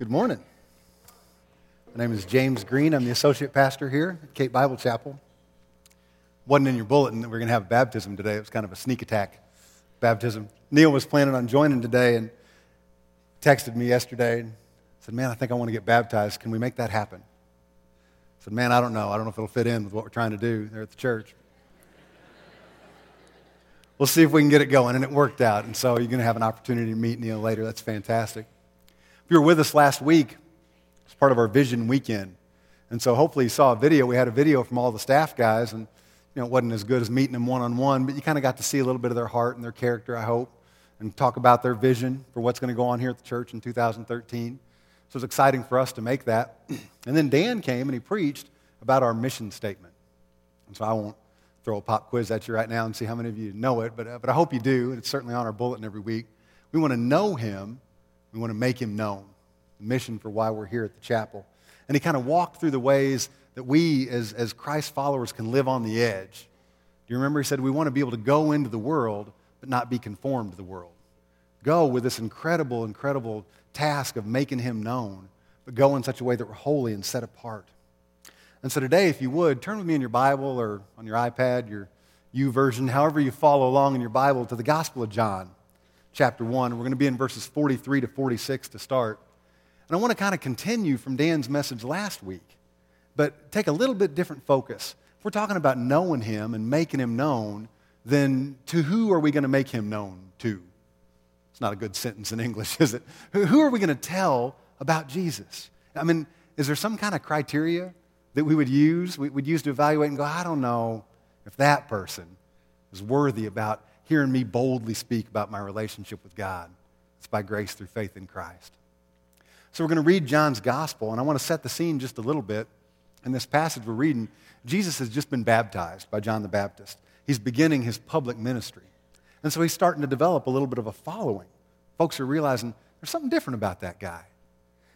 Good morning. My name is James Green. I'm the associate pastor here at Cape Bible Chapel. Wasn't in your bulletin that we're going to have baptism today. It was kind of a sneak attack baptism. Neil was planning on joining today and texted me yesterday and said, Man, I think I want to get baptized. Can we make that happen? I said, Man, I don't know. I don't know if it'll fit in with what we're trying to do there at the church. we'll see if we can get it going. And it worked out. And so you're going to have an opportunity to meet Neil later. That's fantastic. If you were with us last week, it's part of our Vision Weekend. And so hopefully you saw a video. We had a video from all the staff guys, and you know, it wasn't as good as meeting them one on one, but you kind of got to see a little bit of their heart and their character, I hope, and talk about their vision for what's going to go on here at the church in 2013. So it was exciting for us to make that. And then Dan came and he preached about our mission statement. And so I won't throw a pop quiz at you right now and see how many of you know it, but, uh, but I hope you do. It's certainly on our bulletin every week. We want to know him we want to make him known. The mission for why we're here at the chapel. And he kind of walked through the ways that we, as, as Christ followers, can live on the edge. Do you remember he said we want to be able to go into the world, but not be conformed to the world? Go with this incredible, incredible task of making him known, but go in such a way that we're holy and set apart. And so today, if you would, turn with me in your Bible or on your iPad, your YouVersion, however you follow along in your Bible, to the Gospel of John chapter 1. We're going to be in verses 43 to 46 to start. And I want to kind of continue from Dan's message last week, but take a little bit different focus. If we're talking about knowing him and making him known, then to who are we going to make him known to? It's not a good sentence in English, is it? Who are we going to tell about Jesus? I mean, is there some kind of criteria that we would use, we would use to evaluate and go, I don't know if that person is worthy about hearing me boldly speak about my relationship with God. It's by grace through faith in Christ. So we're going to read John's gospel, and I want to set the scene just a little bit. In this passage we're reading, Jesus has just been baptized by John the Baptist. He's beginning his public ministry. And so he's starting to develop a little bit of a following. Folks are realizing there's something different about that guy.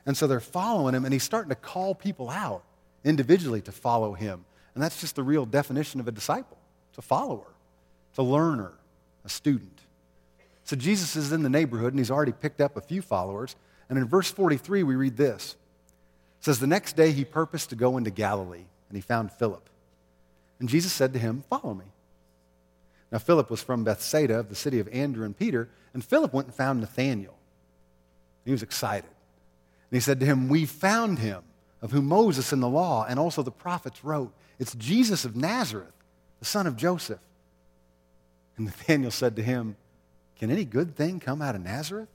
And so they're following him, and he's starting to call people out individually to follow him. And that's just the real definition of a disciple it's a follower, it's a learner, a student. So Jesus is in the neighborhood and he's already picked up a few followers. And in verse 43, we read this. It says, The next day he purposed to go into Galilee, and he found Philip. And Jesus said to him, Follow me. Now, Philip was from Bethsaida, of the city of Andrew and Peter, and Philip went and found Nathanael. He was excited. And he said to him, We found him, of whom Moses in the law and also the prophets wrote. It's Jesus of Nazareth, the son of Joseph. And Nathanael said to him, Can any good thing come out of Nazareth?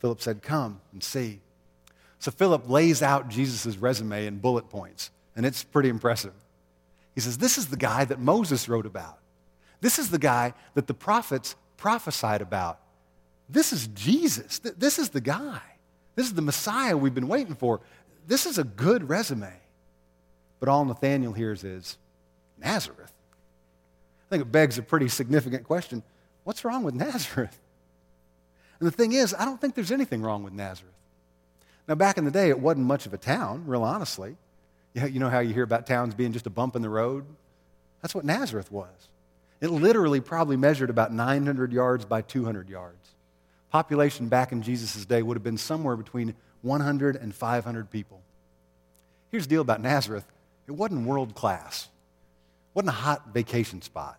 Philip said, Come and see. So Philip lays out Jesus' resume in bullet points, and it's pretty impressive. He says, This is the guy that Moses wrote about. This is the guy that the prophets prophesied about. This is Jesus. This is the guy. This is the Messiah we've been waiting for. This is a good resume. But all Nathanael hears is Nazareth. I think it begs a pretty significant question what's wrong with Nazareth? And the thing is, I don't think there's anything wrong with Nazareth. Now, back in the day, it wasn't much of a town, real honestly. You know how you hear about towns being just a bump in the road? That's what Nazareth was. It literally probably measured about 900 yards by 200 yards. Population back in Jesus' day would have been somewhere between 100 and 500 people. Here's the deal about Nazareth it wasn't world class, wasn't a hot vacation spot.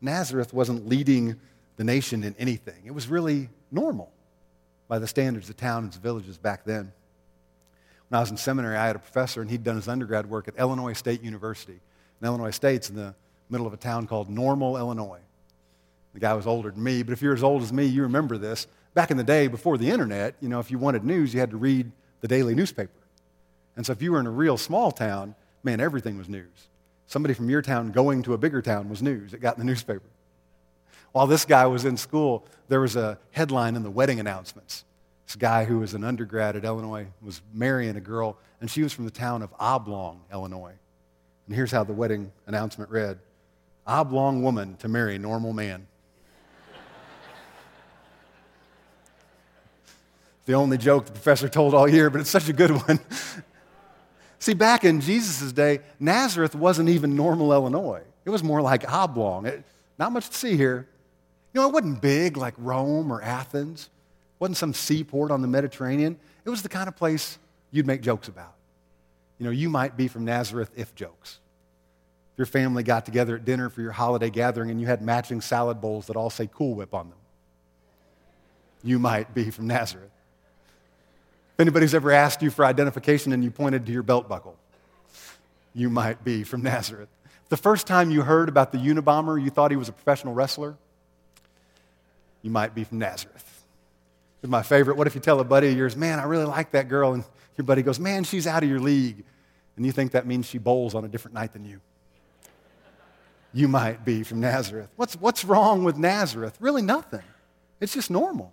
Nazareth wasn't leading the nation in anything. It was really normal by the standards of towns and villages back then. When I was in seminary, I had a professor, and he'd done his undergrad work at Illinois State University. And Illinois State's in the middle of a town called Normal, Illinois. The guy was older than me, but if you're as old as me, you remember this. Back in the day, before the internet, you know, if you wanted news, you had to read the daily newspaper. And so if you were in a real small town, man, everything was news. Somebody from your town going to a bigger town was news. It got in the newspaper. While this guy was in school, there was a headline in the wedding announcements. This guy who was an undergrad at Illinois was marrying a girl, and she was from the town of Oblong, Illinois. And here's how the wedding announcement read Oblong woman to marry normal man. the only joke the professor told all year, but it's such a good one. See, back in Jesus' day, Nazareth wasn't even normal Illinois. It was more like oblong. It, not much to see here. You know, it wasn't big like Rome or Athens. It wasn't some seaport on the Mediterranean. it was the kind of place you'd make jokes about. You know, you might be from Nazareth if jokes. If your family got together at dinner for your holiday gathering and you had matching salad bowls that all say Cool Whip on them, you might be from Nazareth. Anybody's ever asked you for identification and you pointed to your belt buckle, you might be from Nazareth. The first time you heard about the Unabomber, you thought he was a professional wrestler, you might be from Nazareth. It's my favorite. What if you tell a buddy of yours, man, I really like that girl, and your buddy goes, man, she's out of your league, and you think that means she bowls on a different night than you? You might be from Nazareth. What's, what's wrong with Nazareth? Really nothing. It's just normal.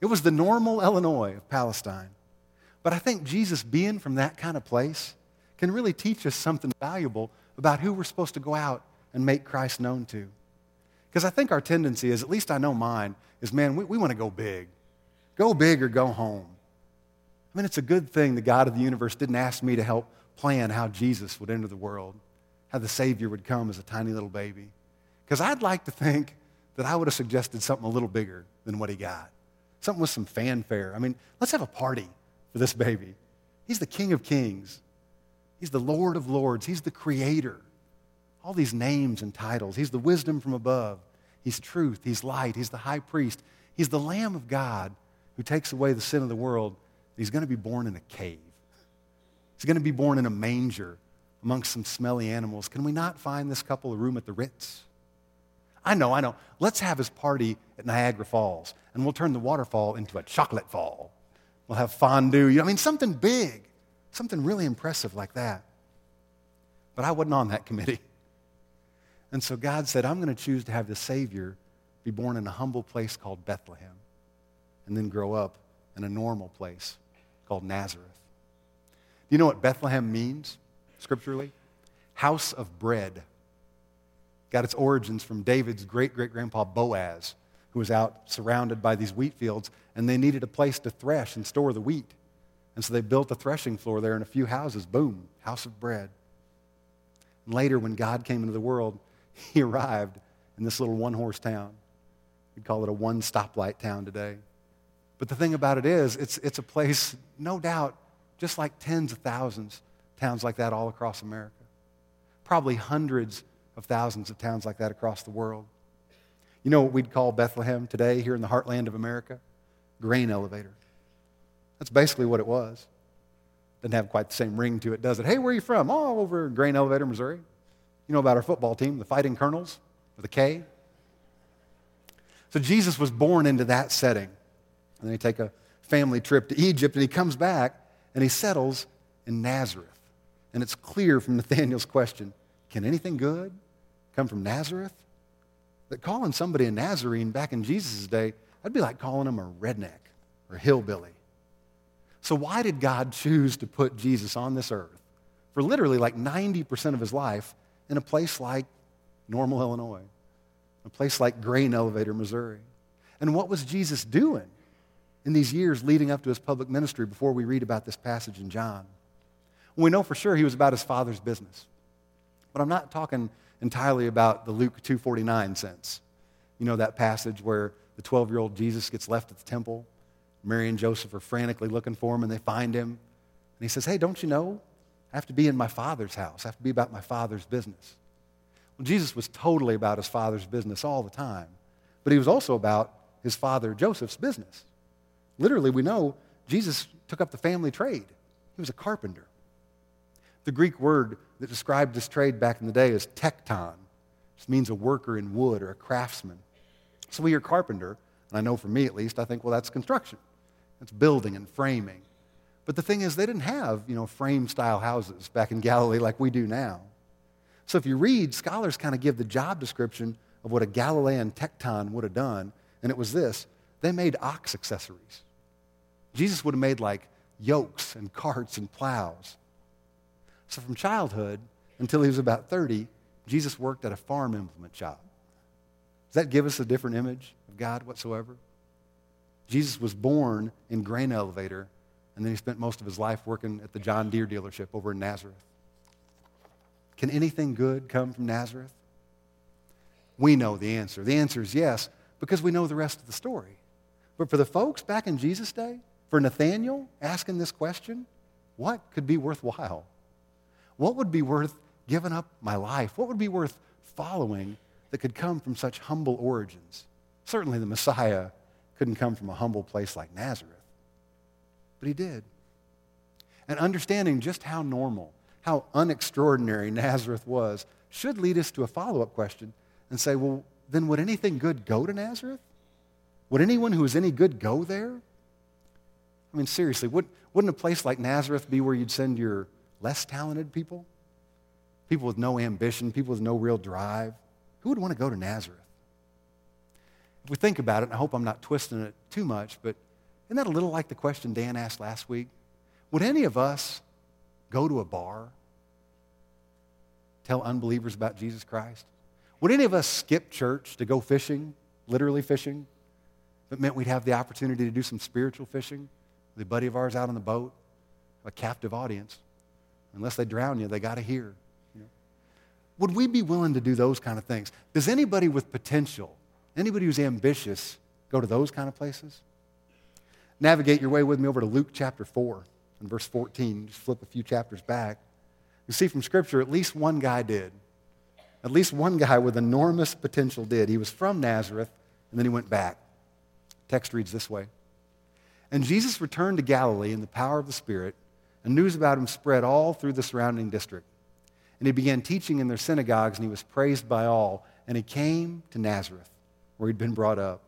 It was the normal Illinois of Palestine. But I think Jesus being from that kind of place can really teach us something valuable about who we're supposed to go out and make Christ known to. Because I think our tendency is, at least I know mine, is man, we, we want to go big. Go big or go home. I mean, it's a good thing the God of the universe didn't ask me to help plan how Jesus would enter the world, how the Savior would come as a tiny little baby. Because I'd like to think that I would have suggested something a little bigger than what he got, something with some fanfare. I mean, let's have a party for this baby. He's the King of Kings, He's the Lord of Lords, He's the Creator. All these names and titles. He's the wisdom from above, He's truth, He's light, He's the high priest, He's the Lamb of God who takes away the sin of the world, he's going to be born in a cave. He's going to be born in a manger amongst some smelly animals. Can we not find this couple a room at the Ritz? I know, I know. Let's have his party at Niagara Falls, and we'll turn the waterfall into a chocolate fall. We'll have fondue. I mean, something big, something really impressive like that. But I wasn't on that committee. And so God said, I'm going to choose to have the Savior be born in a humble place called Bethlehem and then grow up in a normal place called Nazareth. Do you know what Bethlehem means scripturally? House of bread. Got its origins from David's great great grandpa Boaz, who was out surrounded by these wheat fields, and they needed a place to thresh and store the wheat. And so they built a threshing floor there and a few houses. Boom, house of bread. And later, when God came into the world, he arrived in this little one horse town. We'd call it a one stoplight town today. But the thing about it is, it's, it's a place, no doubt, just like tens of thousands, towns like that all across America. Probably hundreds of thousands of towns like that across the world. You know what we'd call Bethlehem today here in the heartland of America? Grain elevator. That's basically what it was. Doesn't have quite the same ring to it, does it? Hey, where are you from? Oh, over in Grain Elevator, Missouri. You know about our football team, the Fighting Colonels, with a K? So Jesus was born into that setting. And then he take a family trip to Egypt, and he comes back and he settles in Nazareth. And it's clear from Nathaniel's question can anything good come from Nazareth? That calling somebody a Nazarene back in Jesus' day, that'd be like calling him a redneck or hillbilly. So, why did God choose to put Jesus on this earth for literally like 90% of his life in a place like Normal, Illinois, a place like Grain Elevator, Missouri? And what was Jesus doing? in these years leading up to his public ministry before we read about this passage in John. We know for sure he was about his father's business. But I'm not talking entirely about the Luke 249 sense. You know that passage where the 12 year old Jesus gets left at the temple. Mary and Joseph are frantically looking for him and they find him. And he says, Hey, don't you know? I have to be in my father's house. I have to be about my father's business. Well, Jesus was totally about his father's business all the time, but he was also about his father Joseph's business. Literally, we know Jesus took up the family trade. He was a carpenter. The Greek word that described this trade back in the day is tekton, which means a worker in wood or a craftsman. So we hear carpenter, and I know for me at least, I think, well, that's construction. That's building and framing. But the thing is, they didn't have, you know, frame style houses back in Galilee like we do now. So if you read, scholars kind of give the job description of what a Galilean tekton would have done, and it was this they made ox accessories. Jesus would have made like yokes and carts and plows. So from childhood until he was about 30, Jesus worked at a farm implement shop. Does that give us a different image of God whatsoever? Jesus was born in grain elevator, and then he spent most of his life working at the John Deere dealership over in Nazareth. Can anything good come from Nazareth? We know the answer. The answer is yes, because we know the rest of the story. But for the folks back in Jesus' day, For Nathaniel asking this question, what could be worthwhile? What would be worth giving up my life? What would be worth following that could come from such humble origins? Certainly the Messiah couldn't come from a humble place like Nazareth, but he did. And understanding just how normal, how unextraordinary Nazareth was should lead us to a follow up question and say, well, then would anything good go to Nazareth? Would anyone who is any good go there? I mean, seriously, would, wouldn't a place like Nazareth be where you'd send your less talented people? People with no ambition, people with no real drive? Who would want to go to Nazareth? If we think about it, I hope I'm not twisting it too much, but isn't that a little like the question Dan asked last week? Would any of us go to a bar, tell unbelievers about Jesus Christ? Would any of us skip church to go fishing, literally fishing, if it meant we'd have the opportunity to do some spiritual fishing with a buddy of ours out on the boat, a captive audience? Unless they drown you, they got to hear. Would we be willing to do those kind of things? Does anybody with potential, anybody who's ambitious, go to those kind of places? Navigate your way with me over to Luke chapter 4 and verse 14. Just flip a few chapters back. You see from Scripture, at least one guy did. At least one guy with enormous potential did. He was from Nazareth, and then he went back. Text reads this way And Jesus returned to Galilee in the power of the Spirit and news about him spread all through the surrounding district. And he began teaching in their synagogues, and he was praised by all. And he came to Nazareth, where he'd been brought up.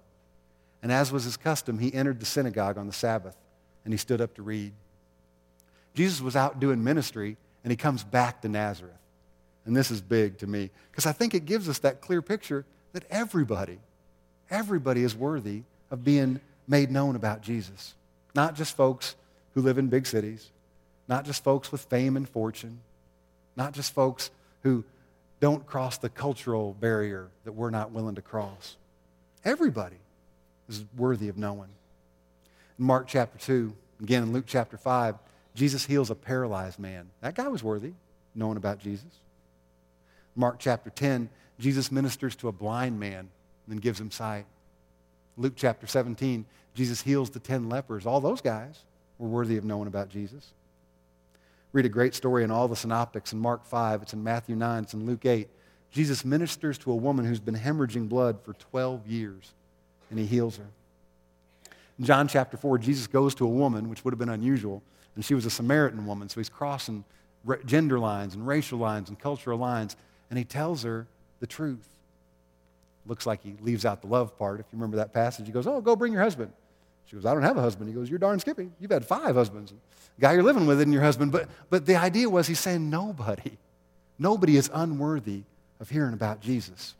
And as was his custom, he entered the synagogue on the Sabbath, and he stood up to read. Jesus was out doing ministry, and he comes back to Nazareth. And this is big to me, because I think it gives us that clear picture that everybody, everybody is worthy of being made known about Jesus. Not just folks who live in big cities, not just folks with fame and fortune, not just folks who don't cross the cultural barrier that we're not willing to cross. Everybody is worthy of knowing. In Mark chapter 2, again in Luke chapter 5, Jesus heals a paralyzed man. That guy was worthy knowing about Jesus. Mark chapter 10, Jesus ministers to a blind man and gives him sight. Luke chapter 17, Jesus heals the 10 lepers. All those guys were worthy of knowing about Jesus read a great story in all the synoptics in Mark 5, it's in Matthew 9, it's in Luke 8. Jesus ministers to a woman who's been hemorrhaging blood for 12 years, and he heals her. In John chapter 4, Jesus goes to a woman, which would have been unusual, and she was a Samaritan woman, so he's crossing gender lines and racial lines and cultural lines, and he tells her the truth. Looks like he leaves out the love part. If you remember that passage, he goes, Oh, go bring your husband. She goes, I don't have a husband. He goes, You're darn skippy. You've had five husbands. The guy you're living with isn't your husband. But, but the idea was he's saying nobody, nobody is unworthy of hearing about Jesus.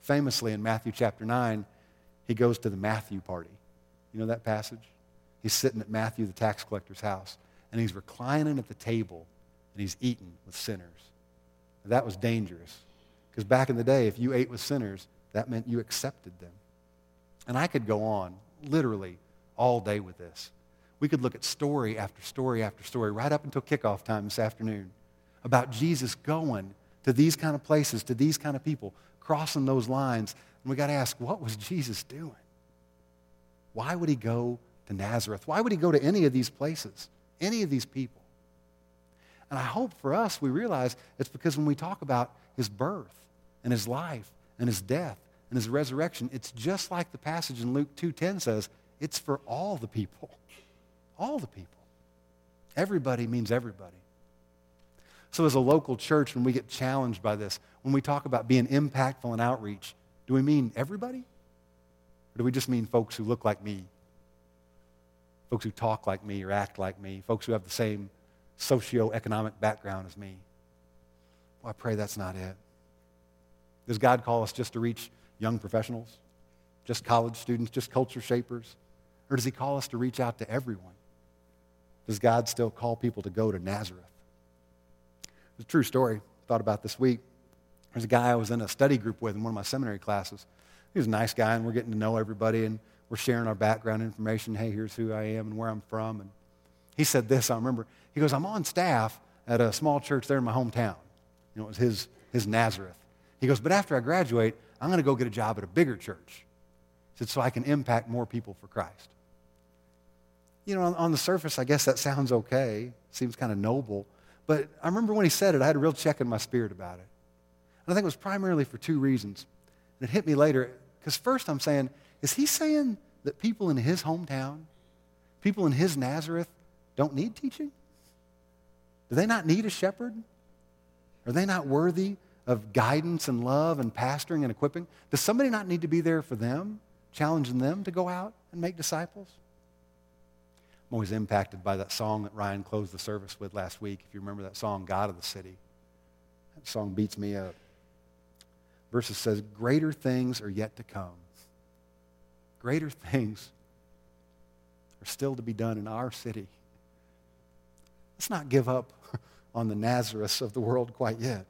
Famously in Matthew chapter 9, he goes to the Matthew party. You know that passage? He's sitting at Matthew, the tax collector's house, and he's reclining at the table and he's eating with sinners. that was dangerous because back in the day, if you ate with sinners, that meant you accepted them. And I could go on literally all day with this. We could look at story after story after story right up until kickoff time this afternoon about Jesus going to these kind of places, to these kind of people, crossing those lines. And we got to ask, what was Jesus doing? Why would he go to Nazareth? Why would he go to any of these places, any of these people? And I hope for us we realize it's because when we talk about his birth and his life and his death and his resurrection, it's just like the passage in Luke 2:10 says, it's for all the people. All the people. Everybody means everybody. So as a local church, when we get challenged by this, when we talk about being impactful in outreach, do we mean everybody? Or do we just mean folks who look like me? Folks who talk like me or act like me? Folks who have the same socioeconomic background as me? Well, I pray that's not it. Does God call us just to reach young professionals, just college students, just culture shapers? Or does he call us to reach out to everyone? Does God still call people to go to Nazareth? It's a true story. Thought about this week. There's a guy I was in a study group with in one of my seminary classes. He was a nice guy, and we're getting to know everybody, and we're sharing our background information. Hey, here's who I am and where I'm from. And he said this, I remember. He goes, I'm on staff at a small church there in my hometown. You know, it was his, his Nazareth. He goes, but after I graduate, I'm going to go get a job at a bigger church. He said, so I can impact more people for Christ. You know, on, on the surface, I guess that sounds okay. Seems kind of noble. But I remember when he said it, I had a real check in my spirit about it. And I think it was primarily for two reasons. And it hit me later, because first I'm saying, is he saying that people in his hometown, people in his Nazareth, don't need teaching? Do they not need a shepherd? Are they not worthy of guidance and love and pastoring and equipping? Does somebody not need to be there for them, challenging them to go out and make disciples? I'm always impacted by that song that Ryan closed the service with last week. If you remember that song, God of the City. That song beats me up. Verses says, Greater things are yet to come. Greater things are still to be done in our city. Let's not give up on the Nazareth of the world quite yet.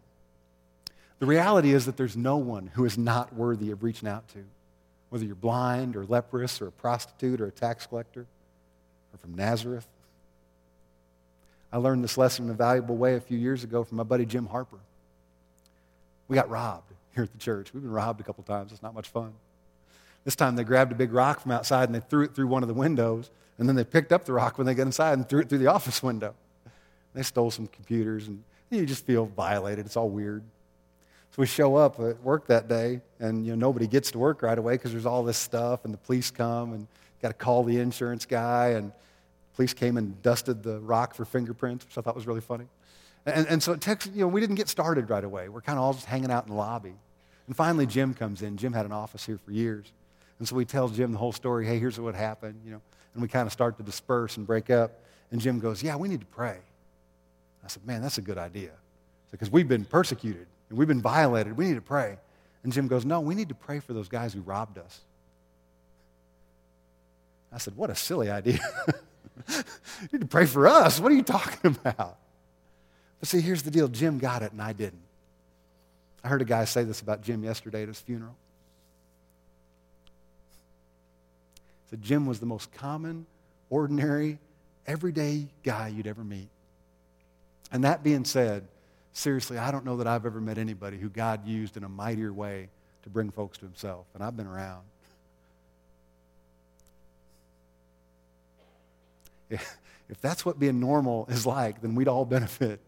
The reality is that there's no one who is not worthy of reaching out to, whether you're blind or leprous or a prostitute or a tax collector or from Nazareth. I learned this lesson in a valuable way a few years ago from my buddy Jim Harper. We got robbed here at the church. We've been robbed a couple times. It's not much fun. This time they grabbed a big rock from outside and they threw it through one of the windows, and then they picked up the rock when they got inside and threw it through the office window. They stole some computers, and you just feel violated. It's all weird. So we show up at work that day, and you know nobody gets to work right away because there's all this stuff, and the police come, and got to call the insurance guy, and police came and dusted the rock for fingerprints, which I thought was really funny. And, and so it takes, you know, we didn't get started right away. We're kind of all just hanging out in the lobby. And finally, Jim comes in. Jim had an office here for years. And so we tell Jim the whole story. Hey, here's what happened, you know. And we kind of start to disperse and break up. And Jim goes, yeah, we need to pray. I said, man, that's a good idea. Because we've been persecuted and we've been violated. We need to pray. And Jim goes, no, we need to pray for those guys who robbed us. I said, What a silly idea. you need to pray for us. What are you talking about? But see, here's the deal Jim got it, and I didn't. I heard a guy say this about Jim yesterday at his funeral. He said Jim was the most common, ordinary, everyday guy you'd ever meet. And that being said, seriously, I don't know that I've ever met anybody who God used in a mightier way to bring folks to himself. And I've been around. if that's what being normal is like, then we'd all benefit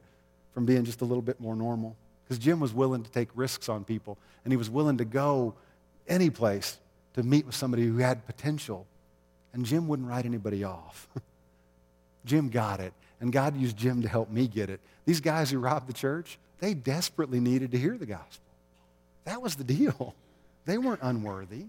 from being just a little bit more normal. Because Jim was willing to take risks on people, and he was willing to go any place to meet with somebody who had potential. And Jim wouldn't write anybody off. Jim got it, and God used Jim to help me get it. These guys who robbed the church, they desperately needed to hear the gospel. That was the deal. They weren't unworthy.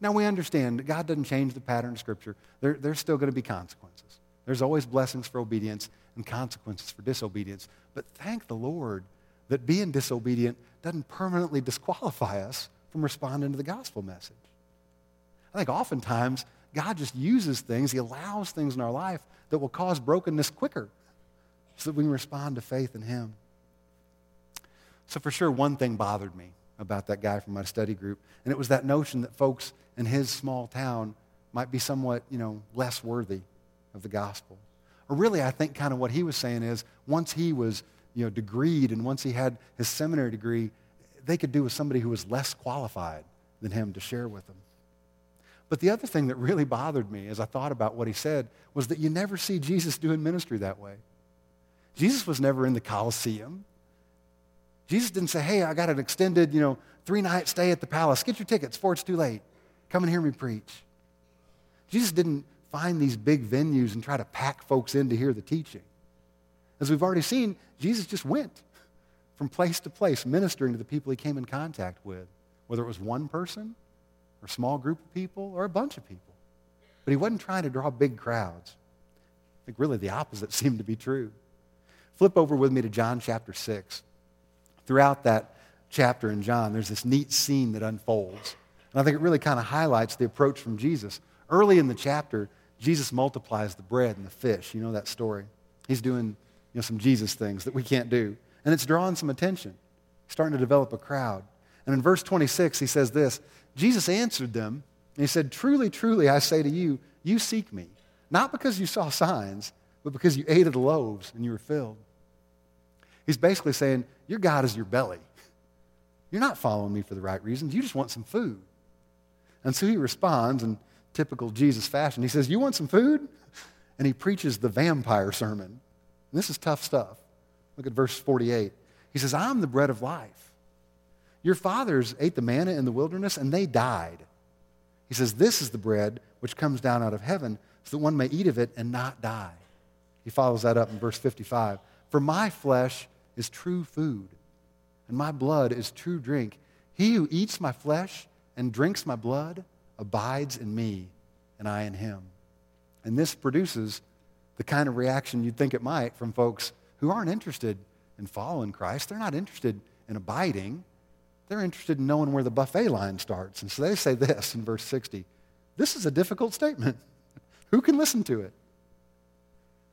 Now we understand that God doesn't change the pattern of Scripture. There, there's still going to be consequences. There's always blessings for obedience and consequences for disobedience. But thank the Lord that being disobedient doesn't permanently disqualify us from responding to the gospel message. I think oftentimes God just uses things, He allows things in our life that will cause brokenness quicker so that we can respond to faith in Him. So, for sure, one thing bothered me about that guy from my study group, and it was that notion that folks in his small town might be somewhat, you know, less worthy of the gospel. Or really, I think kind of what he was saying is once he was, you know, degreed and once he had his seminary degree, they could do with somebody who was less qualified than him to share with them. But the other thing that really bothered me as I thought about what he said was that you never see Jesus doing ministry that way. Jesus was never in the Colosseum. Jesus didn't say, hey, I got an extended, you know, three-night stay at the palace. Get your tickets before it's too late. Come and hear me preach. Jesus didn't find these big venues and try to pack folks in to hear the teaching. As we've already seen, Jesus just went from place to place ministering to the people he came in contact with, whether it was one person or a small group of people or a bunch of people. But he wasn't trying to draw big crowds. I think really the opposite seemed to be true. Flip over with me to John chapter 6. Throughout that chapter in John, there's this neat scene that unfolds. And I think it really kind of highlights the approach from Jesus. Early in the chapter, Jesus multiplies the bread and the fish. You know that story. He's doing you know, some Jesus things that we can't do. And it's drawing some attention, starting to develop a crowd. And in verse 26, he says this Jesus answered them, and he said, Truly, truly, I say to you, you seek me, not because you saw signs, but because you ate of the loaves and you were filled. He's basically saying, Your God is your belly. You're not following me for the right reasons. You just want some food. And so he responds in typical Jesus fashion. He says, You want some food? and he preaches the vampire sermon. And this is tough stuff. Look at verse 48. He says, I'm the bread of life. Your fathers ate the manna in the wilderness and they died. He says, This is the bread which comes down out of heaven so that one may eat of it and not die. He follows that up in verse 55. For my flesh is true food, and my blood is true drink. He who eats my flesh and drinks my blood abides in me, and I in him. And this produces the kind of reaction you'd think it might from folks who aren't interested in following Christ. They're not interested in abiding. They're interested in knowing where the buffet line starts. And so they say this in verse 60 This is a difficult statement. Who can listen to it?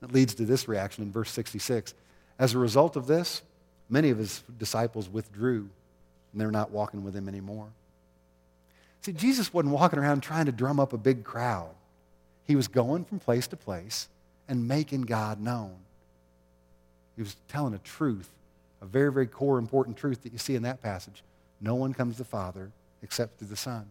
It leads to this reaction in verse 66. As a result of this, many of his disciples withdrew, and they're not walking with him anymore. See, Jesus wasn't walking around trying to drum up a big crowd. He was going from place to place and making God known. He was telling a truth, a very, very core, important truth that you see in that passage. No one comes to the Father except through the Son.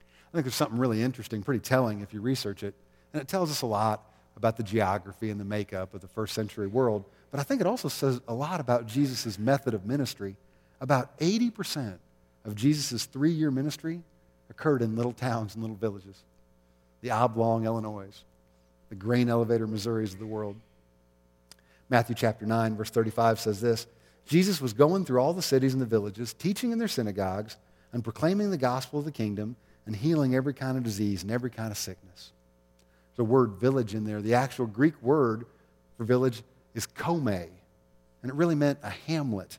I think there's something really interesting, pretty telling if you research it. And it tells us a lot about the geography and the makeup of the first century world. But I think it also says a lot about Jesus' method of ministry. About 80% of Jesus' three year ministry occurred in little towns and little villages. The oblong Illinois, the grain elevator Missouris of the world. Matthew chapter 9, verse 35 says this Jesus was going through all the cities and the villages, teaching in their synagogues and proclaiming the gospel of the kingdom and healing every kind of disease and every kind of sickness. There's a word village in there. The actual Greek word for village is kome, and it really meant a hamlet.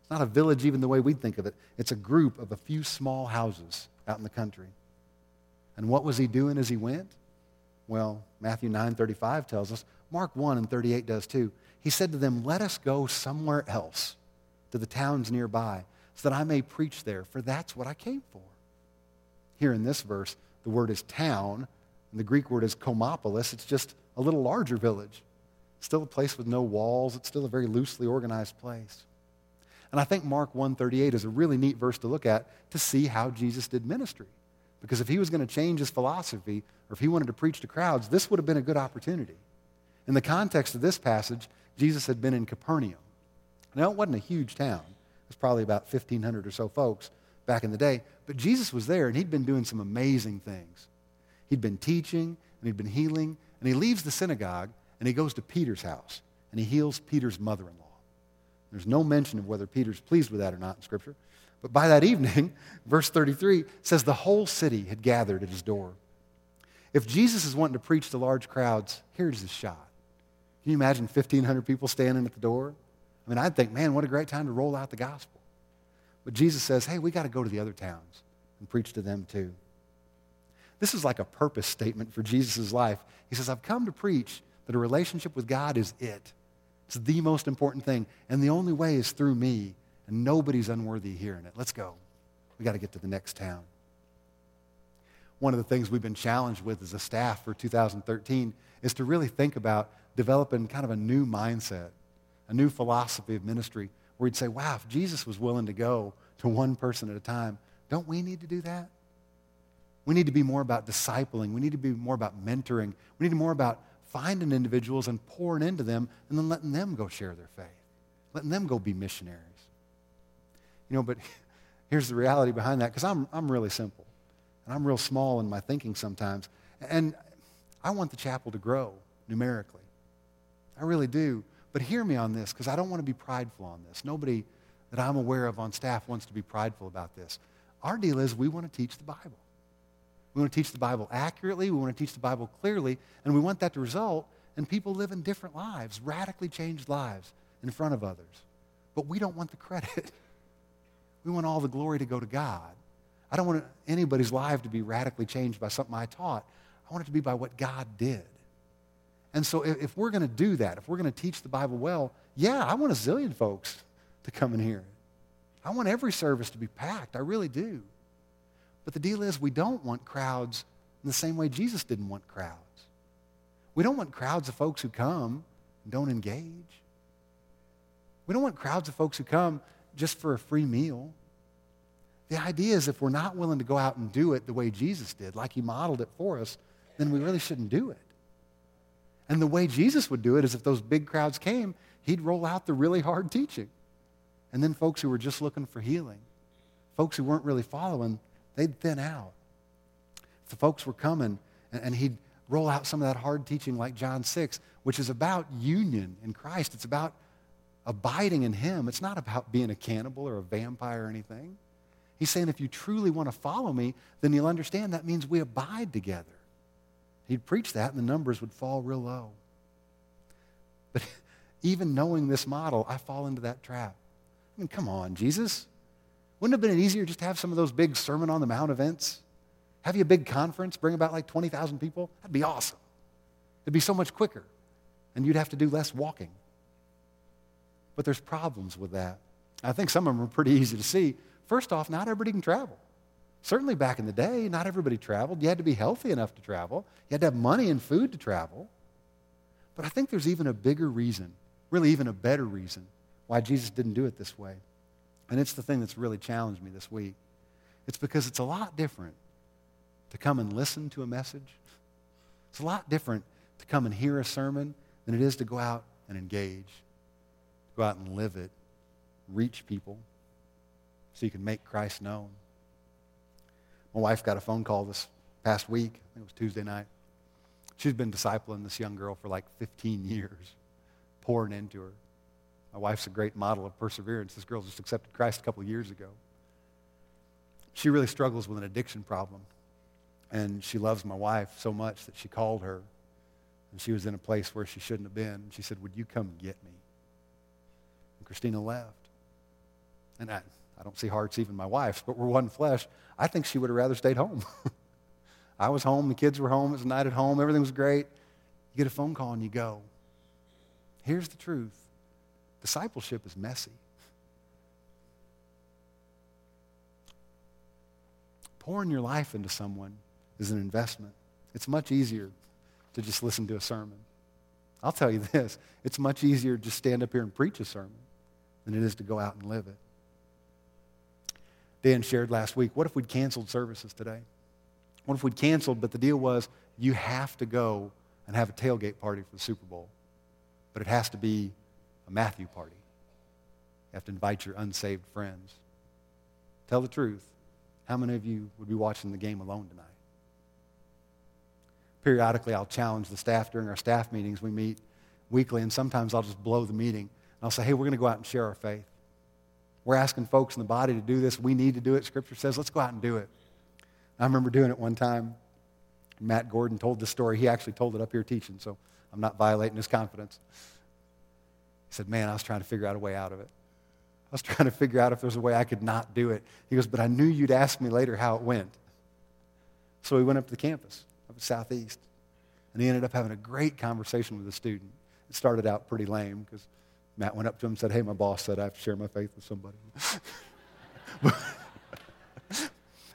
It's not a village even the way we'd think of it. It's a group of a few small houses out in the country. And what was he doing as he went? Well, Matthew 9:35 tells us, Mark 1 and 38 does too. He said to them, "Let us go somewhere else to the towns nearby, so that I may preach there, for that's what I came for." Here in this verse, the word is town, and the Greek word is komopolis. It's just a little larger village. Still a place with no walls. It's still a very loosely organized place. And I think Mark 138 is a really neat verse to look at to see how Jesus did ministry. Because if he was going to change his philosophy, or if he wanted to preach to crowds, this would have been a good opportunity. In the context of this passage, Jesus had been in Capernaum. Now, it wasn't a huge town. It was probably about 1,500 or so folks back in the day. But Jesus was there, and he'd been doing some amazing things. He'd been teaching and he'd been healing. And he leaves the synagogue and he goes to Peter's house and he heals Peter's mother in law. There's no mention of whether Peter's pleased with that or not in Scripture. But by that evening, verse 33 says the whole city had gathered at his door. If Jesus is wanting to preach to large crowds, here's his shot. Can you imagine 1,500 people standing at the door? I mean, I'd think, man, what a great time to roll out the gospel. But Jesus says, hey, we got to go to the other towns and preach to them too. This is like a purpose statement for Jesus' life. He says, I've come to preach that a relationship with God is it. It's the most important thing. And the only way is through me. And nobody's unworthy hearing it. Let's go. We got to get to the next town. One of the things we've been challenged with as a staff for 2013 is to really think about developing kind of a new mindset, a new philosophy of ministry where we'd say, wow, if Jesus was willing to go to one person at a time, don't we need to do that? We need to be more about discipling. We need to be more about mentoring. We need to be more about finding individuals and pouring into them and then letting them go share their faith, letting them go be missionaries. You know, but here's the reality behind that because I'm, I'm really simple and I'm real small in my thinking sometimes. And I want the chapel to grow numerically. I really do. But hear me on this because I don't want to be prideful on this. Nobody that I'm aware of on staff wants to be prideful about this. Our deal is we want to teach the Bible. We want to teach the Bible accurately. We want to teach the Bible clearly. And we want that to result in people living different lives, radically changed lives in front of others. But we don't want the credit. We want all the glory to go to God. I don't want anybody's life to be radically changed by something I taught. I want it to be by what God did. And so if, if we're going to do that, if we're going to teach the Bible well, yeah, I want a zillion folks to come and hear it. I want every service to be packed. I really do. But the deal is, we don't want crowds in the same way Jesus didn't want crowds. We don't want crowds of folks who come and don't engage. We don't want crowds of folks who come just for a free meal. The idea is if we're not willing to go out and do it the way Jesus did, like he modeled it for us, then we really shouldn't do it. And the way Jesus would do it is if those big crowds came, he'd roll out the really hard teaching. And then folks who were just looking for healing, folks who weren't really following, they'd thin out. If the folks were coming, and, and he'd roll out some of that hard teaching like John 6, which is about union in Christ. It's about abiding in him. It's not about being a cannibal or a vampire or anything. He's saying if you truly want to follow me, then you'll understand that means we abide together. He'd preach that and the numbers would fall real low. But even knowing this model, I fall into that trap. I mean, come on, Jesus. Wouldn't it have been easier just to have some of those big Sermon on the Mount events? Have you a big conference, bring about like 20,000 people? That'd be awesome. It'd be so much quicker, and you'd have to do less walking. But there's problems with that. I think some of them are pretty easy to see. First off, not everybody can travel. Certainly back in the day, not everybody traveled. You had to be healthy enough to travel. You had to have money and food to travel. But I think there's even a bigger reason, really even a better reason, why Jesus didn't do it this way. And it's the thing that's really challenged me this week. It's because it's a lot different to come and listen to a message. It's a lot different to come and hear a sermon than it is to go out and engage, go out and live it, reach people so you can make Christ known. My wife got a phone call this past week. I think it was Tuesday night. She's been discipling this young girl for like 15 years, pouring into her. My wife's a great model of perseverance. This girl just accepted Christ a couple years ago. She really struggles with an addiction problem. And she loves my wife so much that she called her. And she was in a place where she shouldn't have been. She said, Would you come get me? And Christina left. And I, I don't see hearts, even my wife, but we're one flesh. I think she would have rather stayed home. I was home, the kids were home, it was a night at home, everything was great. You get a phone call and you go. Here's the truth discipleship is messy. Pouring your life into someone is an investment. It's much easier to just listen to a sermon. I'll tell you this it's much easier to just stand up here and preach a sermon than it is to go out and live it. Dan shared last week, what if we'd canceled services today? What if we'd canceled, but the deal was you have to go and have a tailgate party for the Super Bowl, but it has to be a Matthew party. You have to invite your unsaved friends. Tell the truth. How many of you would be watching the game alone tonight? Periodically, I'll challenge the staff during our staff meetings. We meet weekly, and sometimes I'll just blow the meeting. And I'll say, hey, we're going to go out and share our faith. We're asking folks in the body to do this. We need to do it. Scripture says, let's go out and do it. I remember doing it one time. Matt Gordon told the story. He actually told it up here teaching, so I'm not violating his confidence. He said, Man, I was trying to figure out a way out of it. I was trying to figure out if there's a way I could not do it. He goes, But I knew you'd ask me later how it went. So we went up to the campus up at Southeast, and he ended up having a great conversation with a student. It started out pretty lame because Matt went up to him and said, Hey, my boss said I have to share my faith with somebody.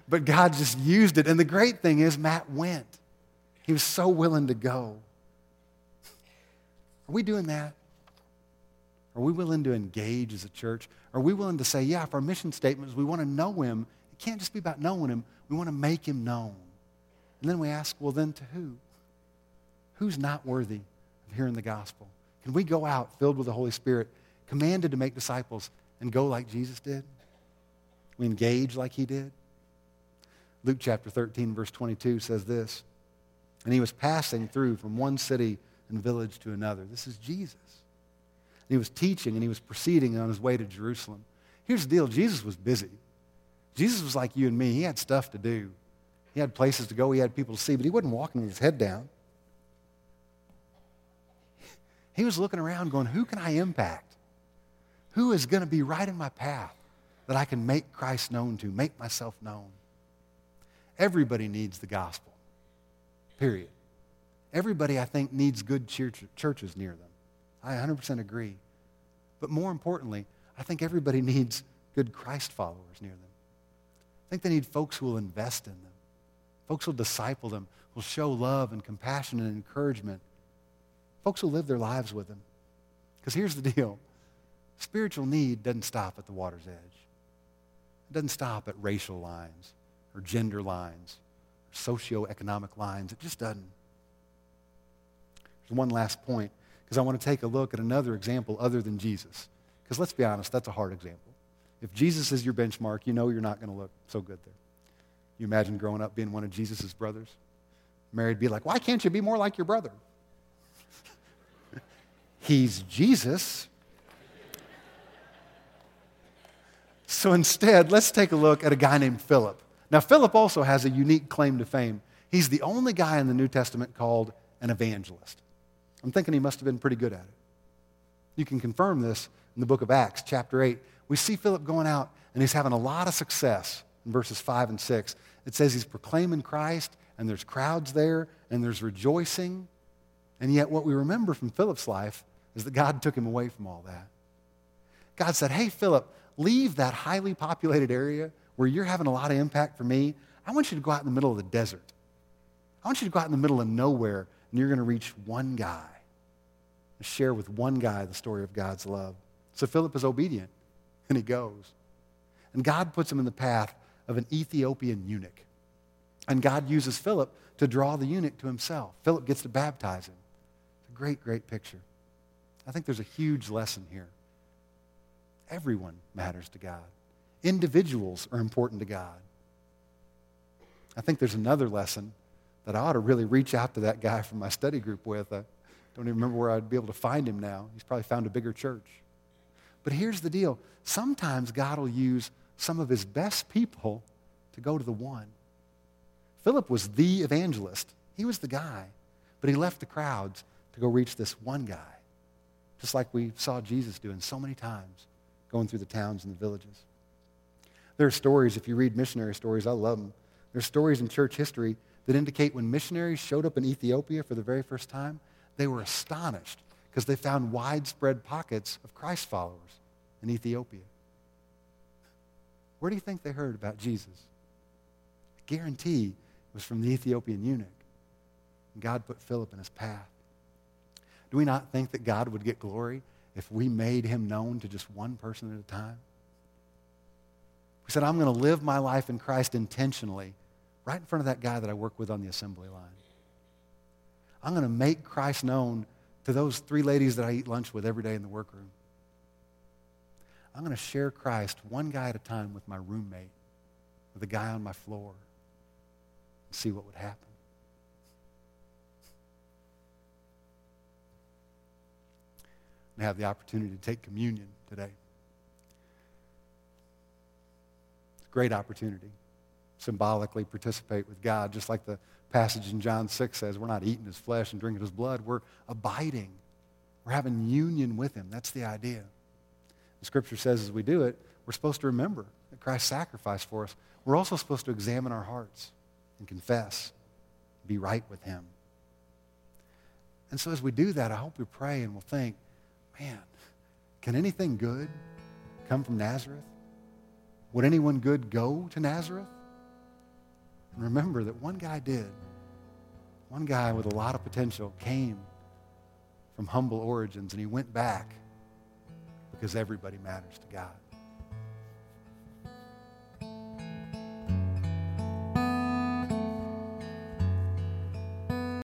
but God just used it. And the great thing is, Matt went. He was so willing to go. Are we doing that? Are we willing to engage as a church? Are we willing to say, yeah, if our mission statement is we want to know him, it can't just be about knowing him, we want to make him known. And then we ask, well, then to who? Who's not worthy of hearing the gospel? Can we go out filled with the Holy Spirit, commanded to make disciples, and go like Jesus did? We engage like he did? Luke chapter 13, verse 22 says this And he was passing through from one city and village to another. This is Jesus. And he was teaching and he was proceeding on his way to Jerusalem. Here's the deal Jesus was busy. Jesus was like you and me. He had stuff to do, he had places to go, he had people to see, but he wasn't walking with his head down. He was looking around going, Who can I impact? Who is going to be right in my path that I can make Christ known to, make myself known? Everybody needs the gospel, period. Everybody, I think, needs good church, churches near them. I 100% agree. But more importantly, I think everybody needs good Christ followers near them. I think they need folks who will invest in them, folks who will disciple them, who will show love and compassion and encouragement Folks will live their lives with him. Because here's the deal spiritual need doesn't stop at the water's edge, it doesn't stop at racial lines or gender lines or socioeconomic lines. It just doesn't. There's one last point, because I want to take a look at another example other than Jesus. Because let's be honest, that's a hard example. If Jesus is your benchmark, you know you're not going to look so good there. You imagine growing up being one of Jesus' brothers? Mary'd be like, Why can't you be more like your brother? He's Jesus. So instead, let's take a look at a guy named Philip. Now, Philip also has a unique claim to fame. He's the only guy in the New Testament called an evangelist. I'm thinking he must have been pretty good at it. You can confirm this in the book of Acts, chapter 8. We see Philip going out, and he's having a lot of success in verses 5 and 6. It says he's proclaiming Christ, and there's crowds there, and there's rejoicing. And yet, what we remember from Philip's life is that God took him away from all that. God said, Hey, Philip, leave that highly populated area where you're having a lot of impact for me. I want you to go out in the middle of the desert. I want you to go out in the middle of nowhere, and you're going to reach one guy and share with one guy the story of God's love. So Philip is obedient, and he goes. And God puts him in the path of an Ethiopian eunuch. And God uses Philip to draw the eunuch to himself. Philip gets to baptize him. It's a great, great picture. I think there's a huge lesson here. Everyone matters to God. Individuals are important to God. I think there's another lesson that I ought to really reach out to that guy from my study group with. I don't even remember where I'd be able to find him now. He's probably found a bigger church. But here's the deal sometimes God will use some of his best people to go to the one. Philip was the evangelist, he was the guy, but he left the crowds to go reach this one guy, just like we saw Jesus doing so many times, going through the towns and the villages. There are stories, if you read missionary stories, I love them. There are stories in church history that indicate when missionaries showed up in Ethiopia for the very first time, they were astonished because they found widespread pockets of Christ followers in Ethiopia. Where do you think they heard about Jesus? I guarantee it was from the Ethiopian eunuch. And God put Philip in his path. Do we not think that God would get glory if we made him known to just one person at a time? We said, I'm going to live my life in Christ intentionally right in front of that guy that I work with on the assembly line. I'm going to make Christ known to those three ladies that I eat lunch with every day in the workroom. I'm going to share Christ one guy at a time with my roommate, with the guy on my floor, and see what would happen. I have the opportunity to take communion today. It's a great opportunity symbolically participate with God, just like the passage in John 6 says, we're not eating his flesh and drinking his blood. We're abiding. We're having union with him. That's the idea. The scripture says as we do it, we're supposed to remember that Christ sacrificed for us. We're also supposed to examine our hearts and confess, be right with him. And so as we do that, I hope we pray and we'll think, man, can anything good come from Nazareth? Would anyone good go to Nazareth? And remember that one guy did. One guy with a lot of potential came from humble origins and he went back because everybody matters to God.